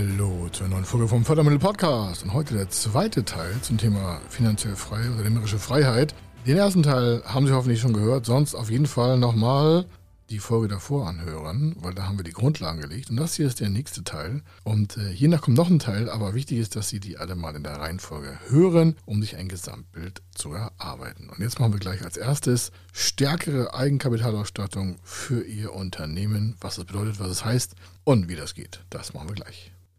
Hallo zur neuen Folge vom Fördermittel Podcast und heute der zweite Teil zum Thema finanziell frei, unternehmerische Freiheit. Den ersten Teil haben Sie hoffentlich schon gehört, sonst auf jeden Fall nochmal die Folge davor anhören, weil da haben wir die Grundlagen gelegt. Und das hier ist der nächste Teil. Und äh, hiernach kommt noch ein Teil, aber wichtig ist, dass Sie die alle mal in der Reihenfolge hören, um sich ein Gesamtbild zu erarbeiten. Und jetzt machen wir gleich als erstes stärkere Eigenkapitalausstattung für Ihr Unternehmen. Was das bedeutet, was es heißt und wie das geht. Das machen wir gleich.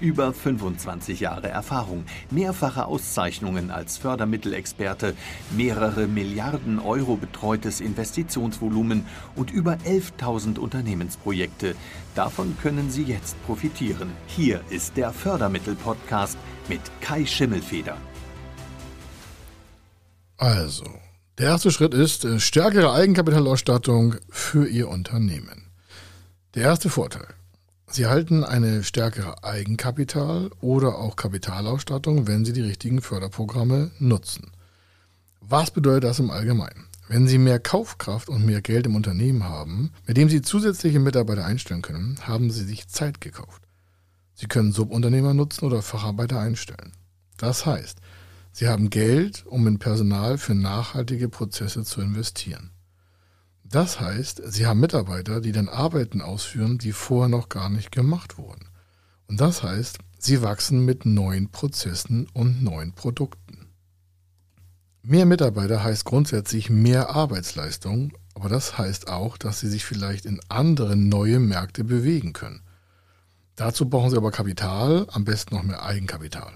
Über 25 Jahre Erfahrung, mehrfache Auszeichnungen als Fördermittelexperte, mehrere Milliarden Euro betreutes Investitionsvolumen und über 11.000 Unternehmensprojekte. Davon können Sie jetzt profitieren. Hier ist der Fördermittel-Podcast mit Kai Schimmelfeder. Also, der erste Schritt ist äh, stärkere Eigenkapitalausstattung für Ihr Unternehmen. Der erste Vorteil. Sie halten eine stärkere Eigenkapital- oder auch Kapitalausstattung, wenn Sie die richtigen Förderprogramme nutzen. Was bedeutet das im Allgemeinen? Wenn Sie mehr Kaufkraft und mehr Geld im Unternehmen haben, mit dem Sie zusätzliche Mitarbeiter einstellen können, haben Sie sich Zeit gekauft. Sie können Subunternehmer nutzen oder Facharbeiter einstellen. Das heißt, Sie haben Geld, um in Personal für nachhaltige Prozesse zu investieren. Das heißt, Sie haben Mitarbeiter, die dann Arbeiten ausführen, die vorher noch gar nicht gemacht wurden. Und das heißt, Sie wachsen mit neuen Prozessen und neuen Produkten. Mehr Mitarbeiter heißt grundsätzlich mehr Arbeitsleistung, aber das heißt auch, dass Sie sich vielleicht in andere neue Märkte bewegen können. Dazu brauchen Sie aber Kapital, am besten noch mehr Eigenkapital.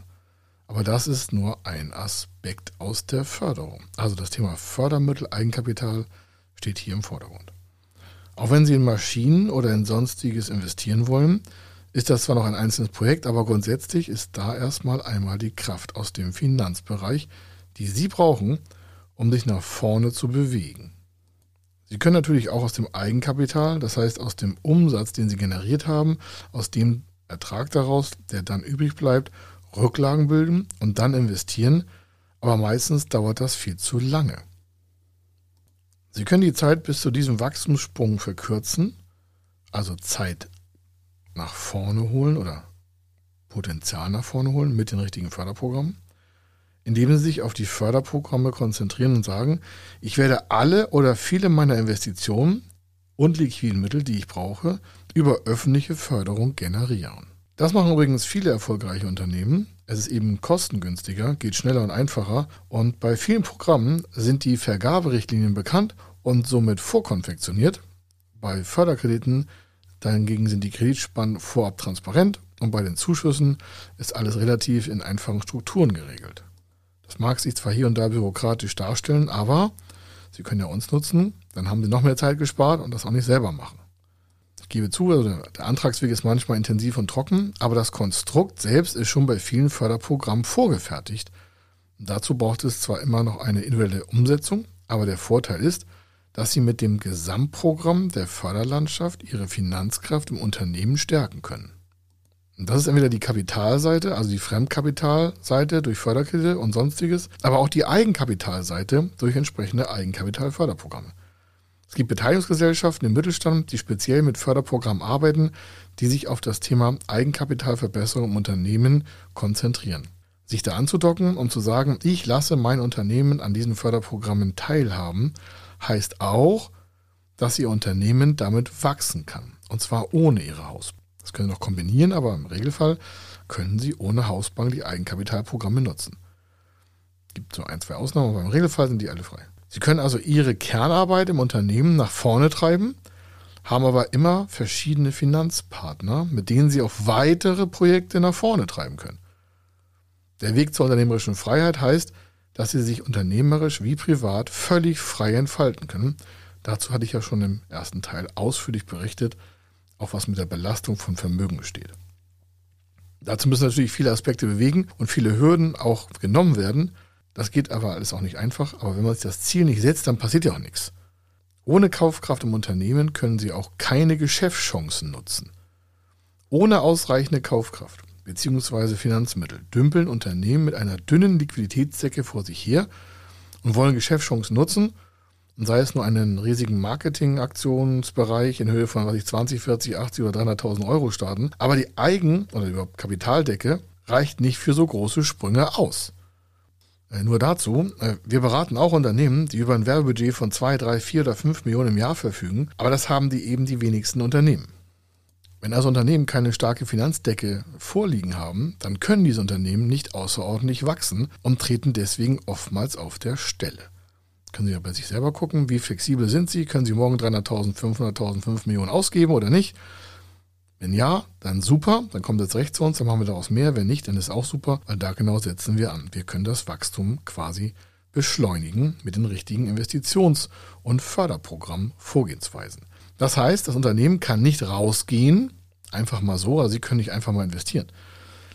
Aber das ist nur ein Aspekt aus der Förderung. Also das Thema Fördermittel, Eigenkapital steht hier im Vordergrund. Auch wenn Sie in Maschinen oder in sonstiges investieren wollen, ist das zwar noch ein einzelnes Projekt, aber grundsätzlich ist da erstmal einmal die Kraft aus dem Finanzbereich, die Sie brauchen, um sich nach vorne zu bewegen. Sie können natürlich auch aus dem Eigenkapital, das heißt aus dem Umsatz, den Sie generiert haben, aus dem Ertrag daraus, der dann übrig bleibt, Rücklagen bilden und dann investieren, aber meistens dauert das viel zu lange. Sie können die Zeit bis zu diesem Wachstumssprung verkürzen, also Zeit nach vorne holen oder Potenzial nach vorne holen mit den richtigen Förderprogrammen, indem Sie sich auf die Förderprogramme konzentrieren und sagen, ich werde alle oder viele meiner Investitionen und liquiden Mittel, die ich brauche, über öffentliche Förderung generieren. Das machen übrigens viele erfolgreiche Unternehmen. Es ist eben kostengünstiger, geht schneller und einfacher und bei vielen Programmen sind die Vergaberichtlinien bekannt und somit vorkonfektioniert. Bei Förderkrediten dahingegen sind die Kreditspannen vorab transparent und bei den Zuschüssen ist alles relativ in einfachen Strukturen geregelt. Das mag sich zwar hier und da bürokratisch darstellen, aber Sie können ja uns nutzen, dann haben Sie noch mehr Zeit gespart und das auch nicht selber machen. Ich gebe zu, also der Antragsweg ist manchmal intensiv und trocken, aber das Konstrukt selbst ist schon bei vielen Förderprogrammen vorgefertigt. Dazu braucht es zwar immer noch eine individuelle Umsetzung, aber der Vorteil ist, dass Sie mit dem Gesamtprogramm der Förderlandschaft Ihre Finanzkraft im Unternehmen stärken können. Und das ist entweder die Kapitalseite, also die Fremdkapitalseite durch Förderkredite und sonstiges, aber auch die Eigenkapitalseite durch entsprechende Eigenkapitalförderprogramme. Es gibt Beteiligungsgesellschaften im Mittelstand, die speziell mit Förderprogrammen arbeiten, die sich auf das Thema Eigenkapitalverbesserung im Unternehmen konzentrieren. Sich da anzudocken und zu sagen, ich lasse mein Unternehmen an diesen Förderprogrammen teilhaben, heißt auch, dass Ihr Unternehmen damit wachsen kann. Und zwar ohne Ihre Hausbank. Das können Sie noch kombinieren, aber im Regelfall können Sie ohne Hausbank die Eigenkapitalprogramme nutzen. Gibt so ein, zwei Ausnahmen, aber im Regelfall sind die alle frei. Sie können also Ihre Kernarbeit im Unternehmen nach vorne treiben, haben aber immer verschiedene Finanzpartner, mit denen Sie auch weitere Projekte nach vorne treiben können. Der Weg zur unternehmerischen Freiheit heißt, dass Sie sich unternehmerisch wie privat völlig frei entfalten können. Dazu hatte ich ja schon im ersten Teil ausführlich berichtet, auch was mit der Belastung von Vermögen besteht. Dazu müssen natürlich viele Aspekte bewegen und viele Hürden auch genommen werden. Das geht aber alles auch nicht einfach. Aber wenn man sich das Ziel nicht setzt, dann passiert ja auch nichts. Ohne Kaufkraft im Unternehmen können Sie auch keine Geschäftschancen nutzen. Ohne ausreichende Kaufkraft bzw. Finanzmittel dümpeln Unternehmen mit einer dünnen Liquiditätsdecke vor sich her und wollen Geschäftschancen nutzen, und sei es nur einen riesigen Marketingaktionsbereich in Höhe von was ich 20, 40, 80 oder 300.000 Euro starten, aber die Eigen- oder überhaupt Kapitaldecke reicht nicht für so große Sprünge aus. Äh, nur dazu, äh, wir beraten auch Unternehmen, die über ein Werbebudget von 2, 3, 4 oder 5 Millionen im Jahr verfügen, aber das haben die eben die wenigsten Unternehmen. Wenn also Unternehmen keine starke Finanzdecke vorliegen haben, dann können diese Unternehmen nicht außerordentlich wachsen und treten deswegen oftmals auf der Stelle. Können Sie ja bei sich selber gucken, wie flexibel sind Sie? Können Sie morgen 300.000, 500.000, 5 Millionen ausgeben oder nicht? Wenn ja, dann super, dann kommt das recht zu uns, dann machen wir daraus mehr. Wenn nicht, dann ist auch super, weil da genau setzen wir an. Wir können das Wachstum quasi beschleunigen mit den richtigen Investitions- und Förderprogramm-Vorgehensweisen. Das heißt, das Unternehmen kann nicht rausgehen, einfach mal so, also Sie können nicht einfach mal investieren.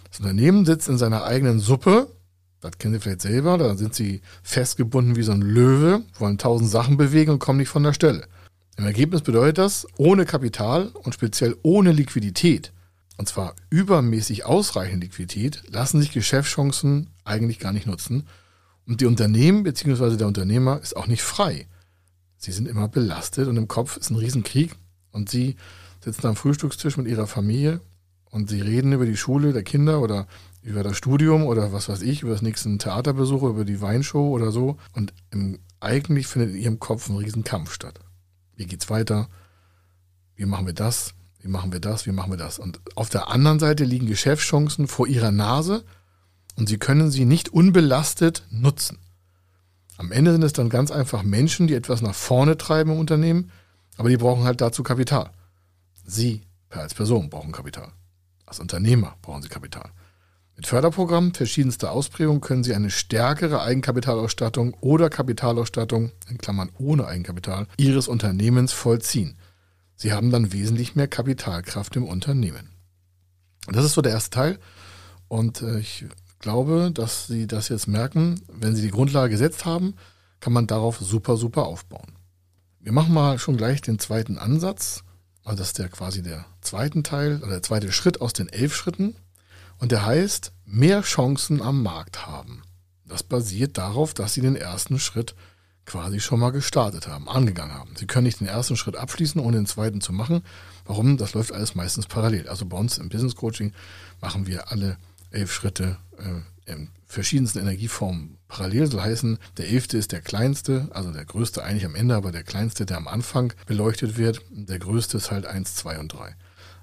Das Unternehmen sitzt in seiner eigenen Suppe, das kennen Sie vielleicht selber, da sind Sie festgebunden wie so ein Löwe, wollen tausend Sachen bewegen und kommen nicht von der Stelle. Im Ergebnis bedeutet das, ohne Kapital und speziell ohne Liquidität, und zwar übermäßig ausreichende Liquidität, lassen sich Geschäftschancen eigentlich gar nicht nutzen. Und die Unternehmen bzw. der Unternehmer ist auch nicht frei. Sie sind immer belastet und im Kopf ist ein Riesenkrieg und sie sitzen am Frühstückstisch mit ihrer Familie und sie reden über die Schule der Kinder oder über das Studium oder was weiß ich, über das nächste Theaterbesuch, über die Weinshow oder so. Und im, eigentlich findet in ihrem Kopf ein Riesenkampf statt. Wie geht's weiter? Wie machen wir das? Wie machen wir das? Wie machen wir das? Und auf der anderen Seite liegen Geschäftschancen vor ihrer Nase und sie können sie nicht unbelastet nutzen. Am Ende sind es dann ganz einfach Menschen, die etwas nach vorne treiben im Unternehmen, aber die brauchen halt dazu Kapital. Sie als Person brauchen Kapital. Als Unternehmer brauchen sie Kapital. Mit Förderprogrammen verschiedenster Ausprägung können Sie eine stärkere Eigenkapitalausstattung oder Kapitalausstattung, in Klammern ohne Eigenkapital, Ihres Unternehmens vollziehen. Sie haben dann wesentlich mehr Kapitalkraft im Unternehmen. Das ist so der erste Teil. Und äh, ich glaube, dass Sie das jetzt merken, wenn Sie die Grundlage gesetzt haben, kann man darauf super, super aufbauen. Wir machen mal schon gleich den zweiten Ansatz. Also das ist der quasi der zweite Teil oder der zweite Schritt aus den elf Schritten. Und der heißt, mehr Chancen am Markt haben. Das basiert darauf, dass Sie den ersten Schritt quasi schon mal gestartet haben, angegangen haben. Sie können nicht den ersten Schritt abschließen, ohne den zweiten zu machen. Warum? Das läuft alles meistens parallel. Also bei uns im Business Coaching machen wir alle elf Schritte äh, in verschiedensten Energieformen parallel. So heißen, der elfte ist der kleinste, also der größte eigentlich am Ende, aber der kleinste, der am Anfang beleuchtet wird. Der größte ist halt eins, zwei und drei.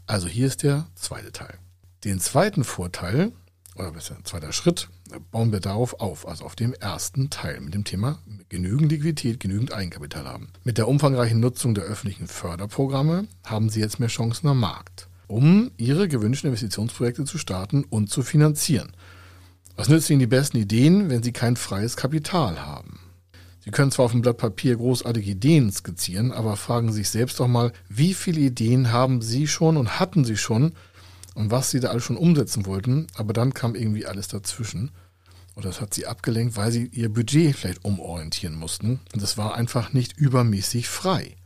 Also hier ist der zweite Teil. Den zweiten Vorteil, oder besser, zweiter Schritt, bauen wir darauf auf, also auf dem ersten Teil mit dem Thema genügend Liquidität, genügend Eigenkapital haben. Mit der umfangreichen Nutzung der öffentlichen Förderprogramme haben Sie jetzt mehr Chancen am Markt, um Ihre gewünschten Investitionsprojekte zu starten und zu finanzieren. Was nützt Ihnen die besten Ideen, wenn Sie kein freies Kapital haben? Sie können zwar auf dem Blatt Papier großartige Ideen skizzieren, aber fragen Sie sich selbst doch mal, wie viele Ideen haben Sie schon und hatten Sie schon, und was sie da alles schon umsetzen wollten, aber dann kam irgendwie alles dazwischen. Und das hat sie abgelenkt, weil sie ihr Budget vielleicht umorientieren mussten. Und es war einfach nicht übermäßig frei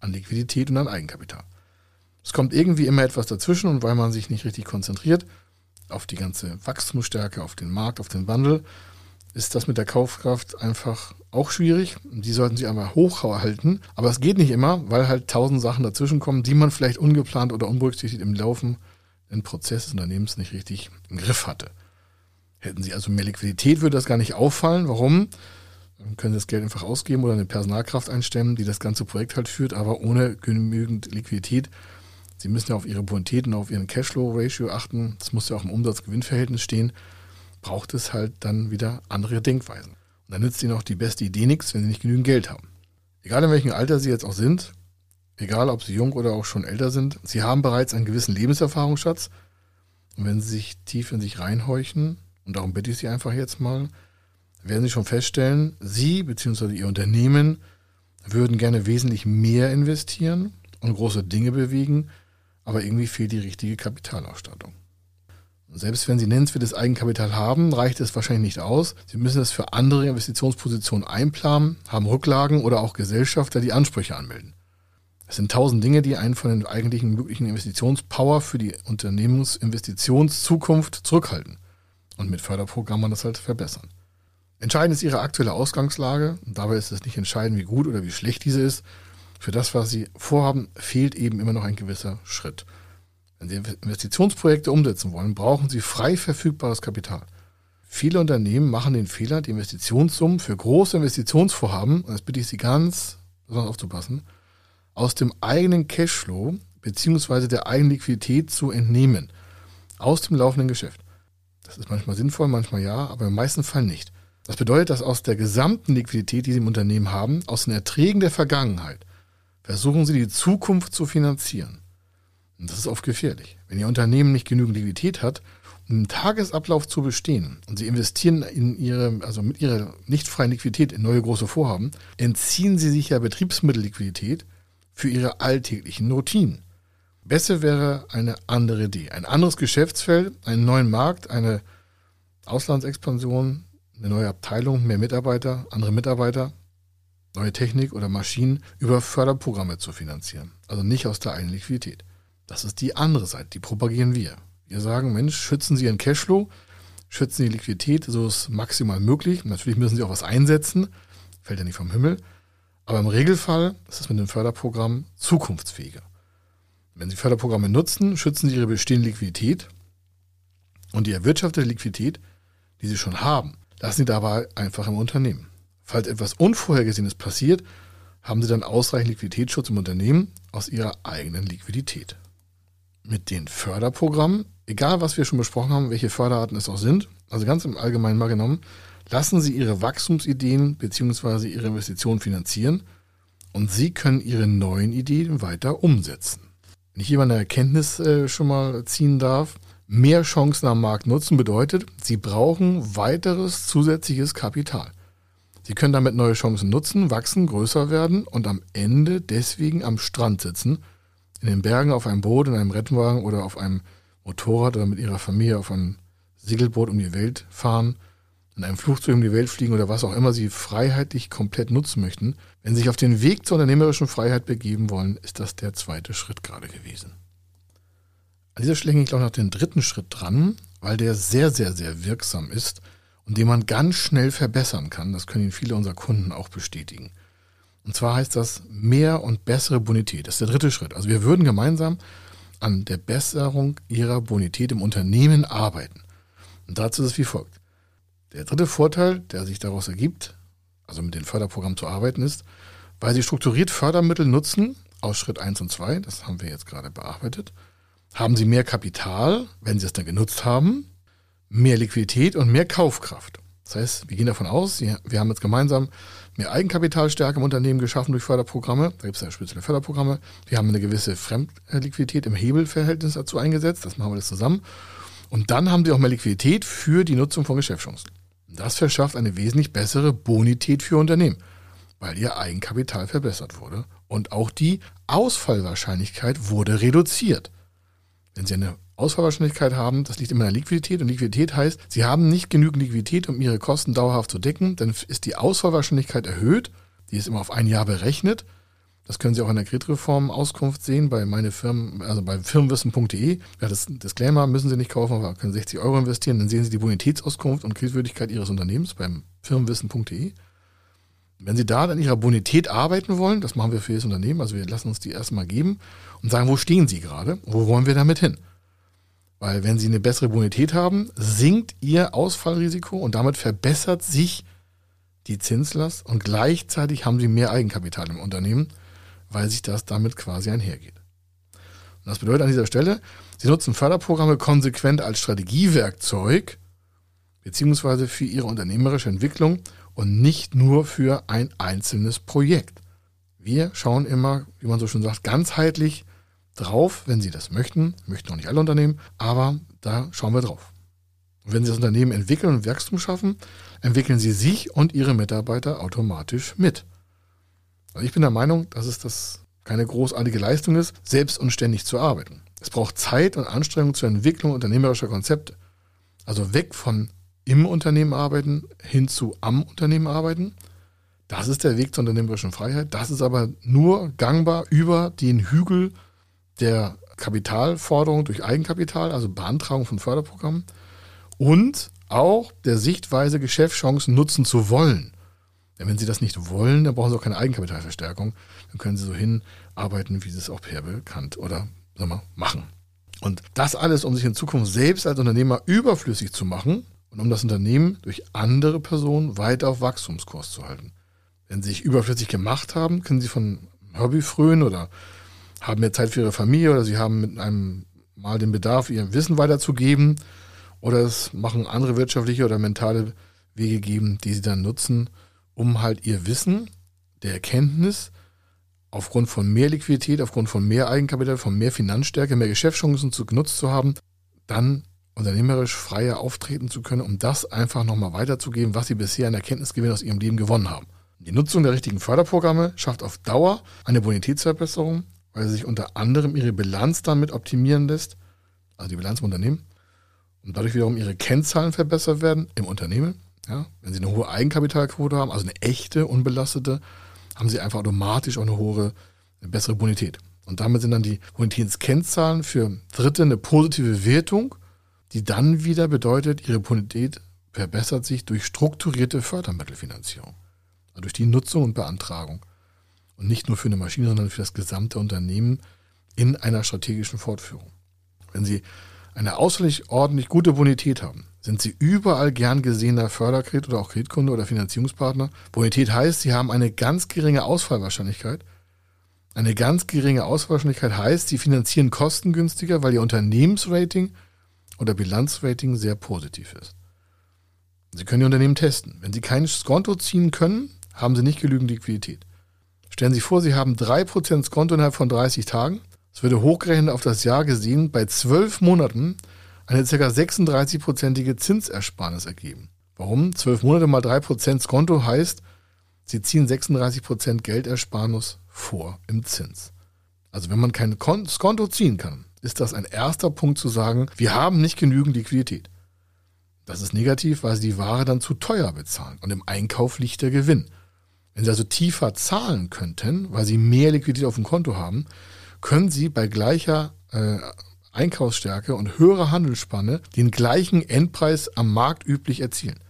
an Liquidität und an Eigenkapital. Es kommt irgendwie immer etwas dazwischen und weil man sich nicht richtig konzentriert auf die ganze Wachstumsstärke, auf den Markt, auf den Wandel, ist das mit der Kaufkraft einfach auch schwierig. Die sollten sie einmal hochhalten. Aber es geht nicht immer, weil halt tausend Sachen dazwischen kommen, die man vielleicht ungeplant oder unberücksichtigt im Laufen den Prozess des Unternehmens nicht richtig im Griff hatte. Hätten Sie also mehr Liquidität, würde das gar nicht auffallen. Warum? Dann können Sie das Geld einfach ausgeben oder eine Personalkraft einstellen, die das ganze Projekt halt führt, aber ohne genügend Liquidität. Sie müssen ja auf Ihre Bonität und auf Ihren Cashflow-Ratio achten. Das muss ja auch im Umsatz-Gewinn-Verhältnis stehen. Braucht es halt dann wieder andere Denkweisen. Und dann nützt Ihnen auch die beste Idee nichts, wenn Sie nicht genügend Geld haben. Egal in welchem Alter Sie jetzt auch sind, egal ob sie jung oder auch schon älter sind, sie haben bereits einen gewissen Lebenserfahrungsschatz. Und wenn sie sich tief in sich reinhorchen, und darum bitte ich Sie einfach jetzt mal, werden Sie schon feststellen, Sie bzw. Ihr Unternehmen würden gerne wesentlich mehr investieren und große Dinge bewegen, aber irgendwie fehlt die richtige Kapitalausstattung. Selbst wenn Sie nennenswertes Eigenkapital haben, reicht es wahrscheinlich nicht aus. Sie müssen es für andere Investitionspositionen einplanen, haben Rücklagen oder auch Gesellschafter, die Ansprüche anmelden. Es sind tausend Dinge, die einen von den eigentlichen möglichen Investitionspower für die Unternehmensinvestitionszukunft zurückhalten und mit Förderprogrammen das halt verbessern. Entscheidend ist Ihre aktuelle Ausgangslage und dabei ist es nicht entscheidend, wie gut oder wie schlecht diese ist. Für das, was Sie vorhaben, fehlt eben immer noch ein gewisser Schritt. Wenn Sie Investitionsprojekte umsetzen wollen, brauchen Sie frei verfügbares Kapital. Viele Unternehmen machen den Fehler, die Investitionssummen für große Investitionsvorhaben, und das bitte ich Sie ganz besonders aufzupassen, aus dem eigenen Cashflow bzw. der eigenen Liquidität zu entnehmen. Aus dem laufenden Geschäft. Das ist manchmal sinnvoll, manchmal ja, aber im meisten Fall nicht. Das bedeutet, dass aus der gesamten Liquidität, die Sie im Unternehmen haben, aus den Erträgen der Vergangenheit, versuchen Sie die Zukunft zu finanzieren. Und das ist oft gefährlich. Wenn Ihr Unternehmen nicht genügend Liquidität hat, um im Tagesablauf zu bestehen und Sie investieren in Ihre, also mit Ihrer nicht freien Liquidität in neue große Vorhaben, entziehen Sie sich ja Betriebsmittelliquidität, für ihre alltäglichen Routinen. Besser wäre eine andere Idee, ein anderes Geschäftsfeld, einen neuen Markt, eine Auslandsexpansion, eine neue Abteilung, mehr Mitarbeiter, andere Mitarbeiter, neue Technik oder Maschinen über Förderprogramme zu finanzieren. Also nicht aus der eigenen Liquidität. Das ist die andere Seite, die propagieren wir. Wir sagen, Mensch, schützen Sie Ihren Cashflow, schützen die Liquidität, so ist maximal möglich. Natürlich müssen Sie auch was einsetzen, fällt ja nicht vom Himmel. Aber im Regelfall ist es mit dem Förderprogramm zukunftsfähiger. Wenn Sie Förderprogramme nutzen, schützen Sie Ihre bestehende Liquidität und die erwirtschaftete Liquidität, die Sie schon haben, lassen Sie dabei einfach im Unternehmen. Falls etwas Unvorhergesehenes passiert, haben Sie dann ausreichend Liquiditätsschutz im Unternehmen aus Ihrer eigenen Liquidität. Mit den Förderprogrammen, egal was wir schon besprochen haben, welche Förderarten es auch sind, also ganz im Allgemeinen mal genommen, Lassen Sie Ihre Wachstumsideen bzw. Ihre Investitionen finanzieren und Sie können Ihre neuen Ideen weiter umsetzen. Wenn ich hier mal eine Erkenntnis äh, schon mal ziehen darf, mehr Chancen am Markt nutzen bedeutet, Sie brauchen weiteres zusätzliches Kapital. Sie können damit neue Chancen nutzen, wachsen, größer werden und am Ende deswegen am Strand sitzen, in den Bergen auf einem Boot, in einem Rettwagen oder auf einem Motorrad oder mit Ihrer Familie auf einem Segelboot um die Welt fahren – in einem Flugzeug um die Welt fliegen oder was auch immer sie freiheitlich komplett nutzen möchten, wenn sie sich auf den Weg zur unternehmerischen Freiheit begeben wollen, ist das der zweite Schritt gerade gewesen. An dieser Stelle hänge ich glaube noch den dritten Schritt dran, weil der sehr, sehr, sehr wirksam ist und den man ganz schnell verbessern kann. Das können Ihnen viele unserer Kunden auch bestätigen. Und zwar heißt das mehr und bessere Bonität. Das ist der dritte Schritt. Also wir würden gemeinsam an der Besserung Ihrer Bonität im Unternehmen arbeiten. Und dazu ist es wie folgt. Der dritte Vorteil, der sich daraus ergibt, also mit den Förderprogrammen zu arbeiten, ist, weil sie strukturiert Fördermittel nutzen, aus Schritt 1 und 2, das haben wir jetzt gerade bearbeitet, haben sie mehr Kapital, wenn sie es dann genutzt haben, mehr Liquidität und mehr Kaufkraft. Das heißt, wir gehen davon aus, wir haben jetzt gemeinsam mehr Eigenkapitalstärke im Unternehmen geschaffen durch Förderprogramme. Da gibt es ja spezielle Förderprogramme. Wir haben eine gewisse Fremdliquidität im Hebelverhältnis dazu eingesetzt. Das machen wir alles zusammen. Und dann haben sie auch mehr Liquidität für die Nutzung von Geschäftschancen. Das verschafft eine wesentlich bessere Bonität für Unternehmen, weil ihr Eigenkapital verbessert wurde und auch die Ausfallwahrscheinlichkeit wurde reduziert. Wenn Sie eine Ausfallwahrscheinlichkeit haben, das liegt immer in der Liquidität und Liquidität heißt, Sie haben nicht genügend Liquidität, um Ihre Kosten dauerhaft zu decken, dann ist die Ausfallwahrscheinlichkeit erhöht, die ist immer auf ein Jahr berechnet das können Sie auch in der Kreditreform-Auskunft sehen bei meine Firmen, also bei firmenwissen.de. Ja, das Disclaimer müssen Sie nicht kaufen, aber können 60 Euro investieren. Dann sehen Sie die Bonitätsauskunft und Kreditwürdigkeit Ihres Unternehmens beim firmenwissen.de. Wenn Sie da an Ihrer Bonität arbeiten wollen, das machen wir für jedes Unternehmen, also wir lassen uns die erstmal geben und sagen, wo stehen Sie gerade? Wo wollen wir damit hin? Weil wenn Sie eine bessere Bonität haben, sinkt Ihr Ausfallrisiko und damit verbessert sich die Zinslast und gleichzeitig haben Sie mehr Eigenkapital im Unternehmen weil sich das damit quasi einhergeht. Und das bedeutet an dieser Stelle, Sie nutzen Förderprogramme konsequent als Strategiewerkzeug beziehungsweise für Ihre unternehmerische Entwicklung und nicht nur für ein einzelnes Projekt. Wir schauen immer, wie man so schon sagt, ganzheitlich drauf, wenn Sie das möchten. Möchten auch nicht alle Unternehmen, aber da schauen wir drauf. Und wenn Sie das Unternehmen entwickeln und Wachstum schaffen, entwickeln Sie sich und Ihre Mitarbeiter automatisch mit. Also ich bin der Meinung, dass es das keine großartige Leistung ist, selbst und ständig zu arbeiten. Es braucht Zeit und Anstrengung zur Entwicklung unternehmerischer Konzepte. Also weg von im Unternehmen arbeiten hin zu am Unternehmen arbeiten. Das ist der Weg zur unternehmerischen Freiheit. Das ist aber nur gangbar über den Hügel der Kapitalforderung durch Eigenkapital, also Beantragung von Förderprogrammen und auch der Sichtweise, Geschäftschancen nutzen zu wollen. Denn wenn Sie das nicht wollen, dann brauchen Sie auch keine Eigenkapitalverstärkung. Dann können Sie so hinarbeiten, wie Sie es auch per bekannt oder sagen wir, machen. Und das alles, um sich in Zukunft selbst als Unternehmer überflüssig zu machen und um das Unternehmen durch andere Personen weiter auf Wachstumskurs zu halten. Wenn Sie sich überflüssig gemacht haben, können Sie von Hobby frönen oder haben mehr Zeit für Ihre Familie oder Sie haben mit einem mal den Bedarf, Ihr Wissen weiterzugeben oder es machen andere wirtschaftliche oder mentale Wege geben, die Sie dann nutzen, um halt Ihr Wissen der Erkenntnis aufgrund von mehr Liquidität, aufgrund von mehr Eigenkapital, von mehr Finanzstärke, mehr Geschäftschancen zu, genutzt zu haben, dann unternehmerisch freier auftreten zu können, um das einfach nochmal weiterzugeben, was sie bisher an Erkenntnisgewinn aus ihrem Leben gewonnen haben. Die Nutzung der richtigen Förderprogramme schafft auf Dauer eine Bonitätsverbesserung, weil sich unter anderem ihre Bilanz damit optimieren lässt, also die Bilanz im Unternehmen, und dadurch wiederum ihre Kennzahlen verbessert werden im Unternehmen. Ja, wenn sie eine hohe Eigenkapitalquote haben, also eine echte, unbelastete haben sie einfach automatisch auch eine hohe, eine bessere Bonität. Und damit sind dann die Bonitätskennzahlen für Dritte eine positive Wertung, die dann wieder bedeutet, ihre Bonität verbessert sich durch strukturierte Fördermittelfinanzierung. Also durch die Nutzung und Beantragung. Und nicht nur für eine Maschine, sondern für das gesamte Unternehmen in einer strategischen Fortführung. Wenn Sie eine außerordentlich ordentlich gute Bonität haben, sind Sie überall gern gesehener Förderkredit oder auch Kreditkunde oder Finanzierungspartner. Bonität heißt, Sie haben eine ganz geringe Ausfallwahrscheinlichkeit. Eine ganz geringe Ausfallwahrscheinlichkeit heißt, Sie finanzieren kostengünstiger, weil Ihr Unternehmensrating oder Bilanzrating sehr positiv ist. Sie können Ihr Unternehmen testen. Wenn Sie kein Skonto ziehen können, haben Sie nicht genügend Liquidität. Stellen Sie vor, Sie haben 3% Skonto innerhalb von 30 Tagen es würde hochgerechnet auf das Jahr gesehen bei zwölf Monaten eine ca. 36-prozentige Zinsersparnis ergeben. Warum? Zwölf Monate mal drei Prozent Konto heißt, Sie ziehen 36 Prozent Geldersparnis vor im Zins. Also wenn man kein Konto ziehen kann, ist das ein erster Punkt zu sagen, wir haben nicht genügend Liquidität. Das ist negativ, weil Sie die Ware dann zu teuer bezahlen und im Einkauf liegt der Gewinn. Wenn Sie also tiefer zahlen könnten, weil Sie mehr Liquidität auf dem Konto haben, können Sie bei gleicher äh, Einkaufsstärke und höherer Handelsspanne den gleichen Endpreis am Markt üblich erzielen.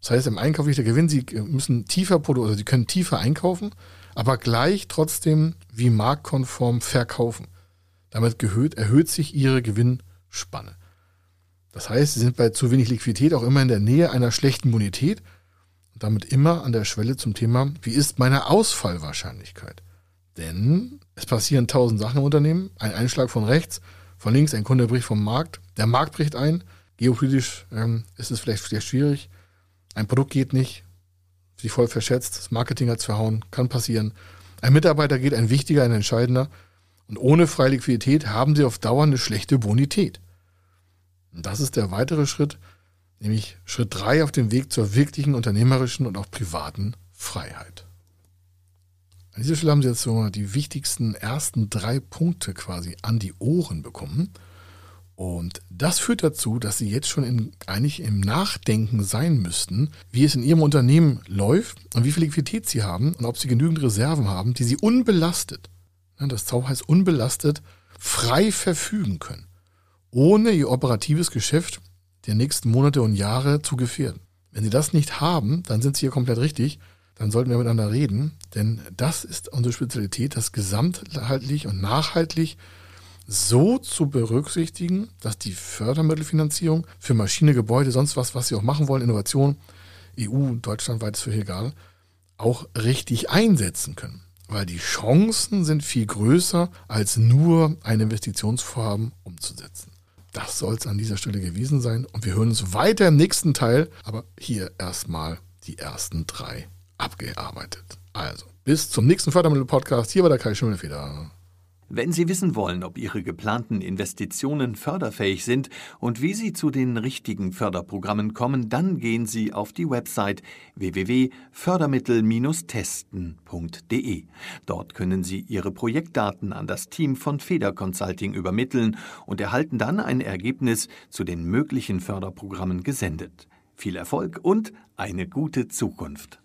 Das heißt, im Einkauf liegt der Gewinn, Sie müssen tiefer produzieren, also Sie können tiefer einkaufen, aber gleich trotzdem wie marktkonform verkaufen. Damit erhöht, erhöht sich Ihre Gewinnspanne. Das heißt, Sie sind bei zu wenig Liquidität auch immer in der Nähe einer schlechten Bonität und damit immer an der Schwelle zum Thema, wie ist meine Ausfallwahrscheinlichkeit? Denn es passieren tausend Sachen im Unternehmen. Ein Einschlag von rechts, von links, ein Kunde bricht vom Markt. Der Markt bricht ein. Geopolitisch ähm, ist es vielleicht sehr schwierig. Ein Produkt geht nicht, sich voll verschätzt, das Marketing hat verhauen, kann passieren. Ein Mitarbeiter geht, ein wichtiger, ein entscheidender. Und ohne freie Liquidität haben sie auf Dauer eine schlechte Bonität. Und das ist der weitere Schritt, nämlich Schritt drei auf dem Weg zur wirklichen unternehmerischen und auch privaten Freiheit. An dieser Stelle haben Sie jetzt so die wichtigsten ersten drei Punkte quasi an die Ohren bekommen. Und das führt dazu, dass Sie jetzt schon in, eigentlich im Nachdenken sein müssten, wie es in Ihrem Unternehmen läuft und wie viel Liquidität Sie haben und ob Sie genügend Reserven haben, die Sie unbelastet, das Zau heißt unbelastet, frei verfügen können, ohne Ihr operatives Geschäft der nächsten Monate und Jahre zu gefährden. Wenn Sie das nicht haben, dann sind Sie hier komplett richtig dann sollten wir miteinander reden, denn das ist unsere Spezialität, das gesamtheitlich und nachhaltig so zu berücksichtigen, dass die Fördermittelfinanzierung für Maschine, Gebäude, sonst was, was sie auch machen wollen, Innovation, EU, deutschlandweit ist völlig egal, auch richtig einsetzen können. Weil die Chancen sind viel größer, als nur ein Investitionsvorhaben umzusetzen. Das soll es an dieser Stelle gewesen sein. Und wir hören uns weiter im nächsten Teil. Aber hier erstmal die ersten drei abgearbeitet. Also, bis zum nächsten Fördermittel-Podcast. Hier war der Kai Schimmelfeder. Wenn Sie wissen wollen, ob Ihre geplanten Investitionen förderfähig sind und wie Sie zu den richtigen Förderprogrammen kommen, dann gehen Sie auf die Website www.fördermittel-testen.de. Dort können Sie Ihre Projektdaten an das Team von Feder Consulting übermitteln und erhalten dann ein Ergebnis zu den möglichen Förderprogrammen gesendet. Viel Erfolg und eine gute Zukunft.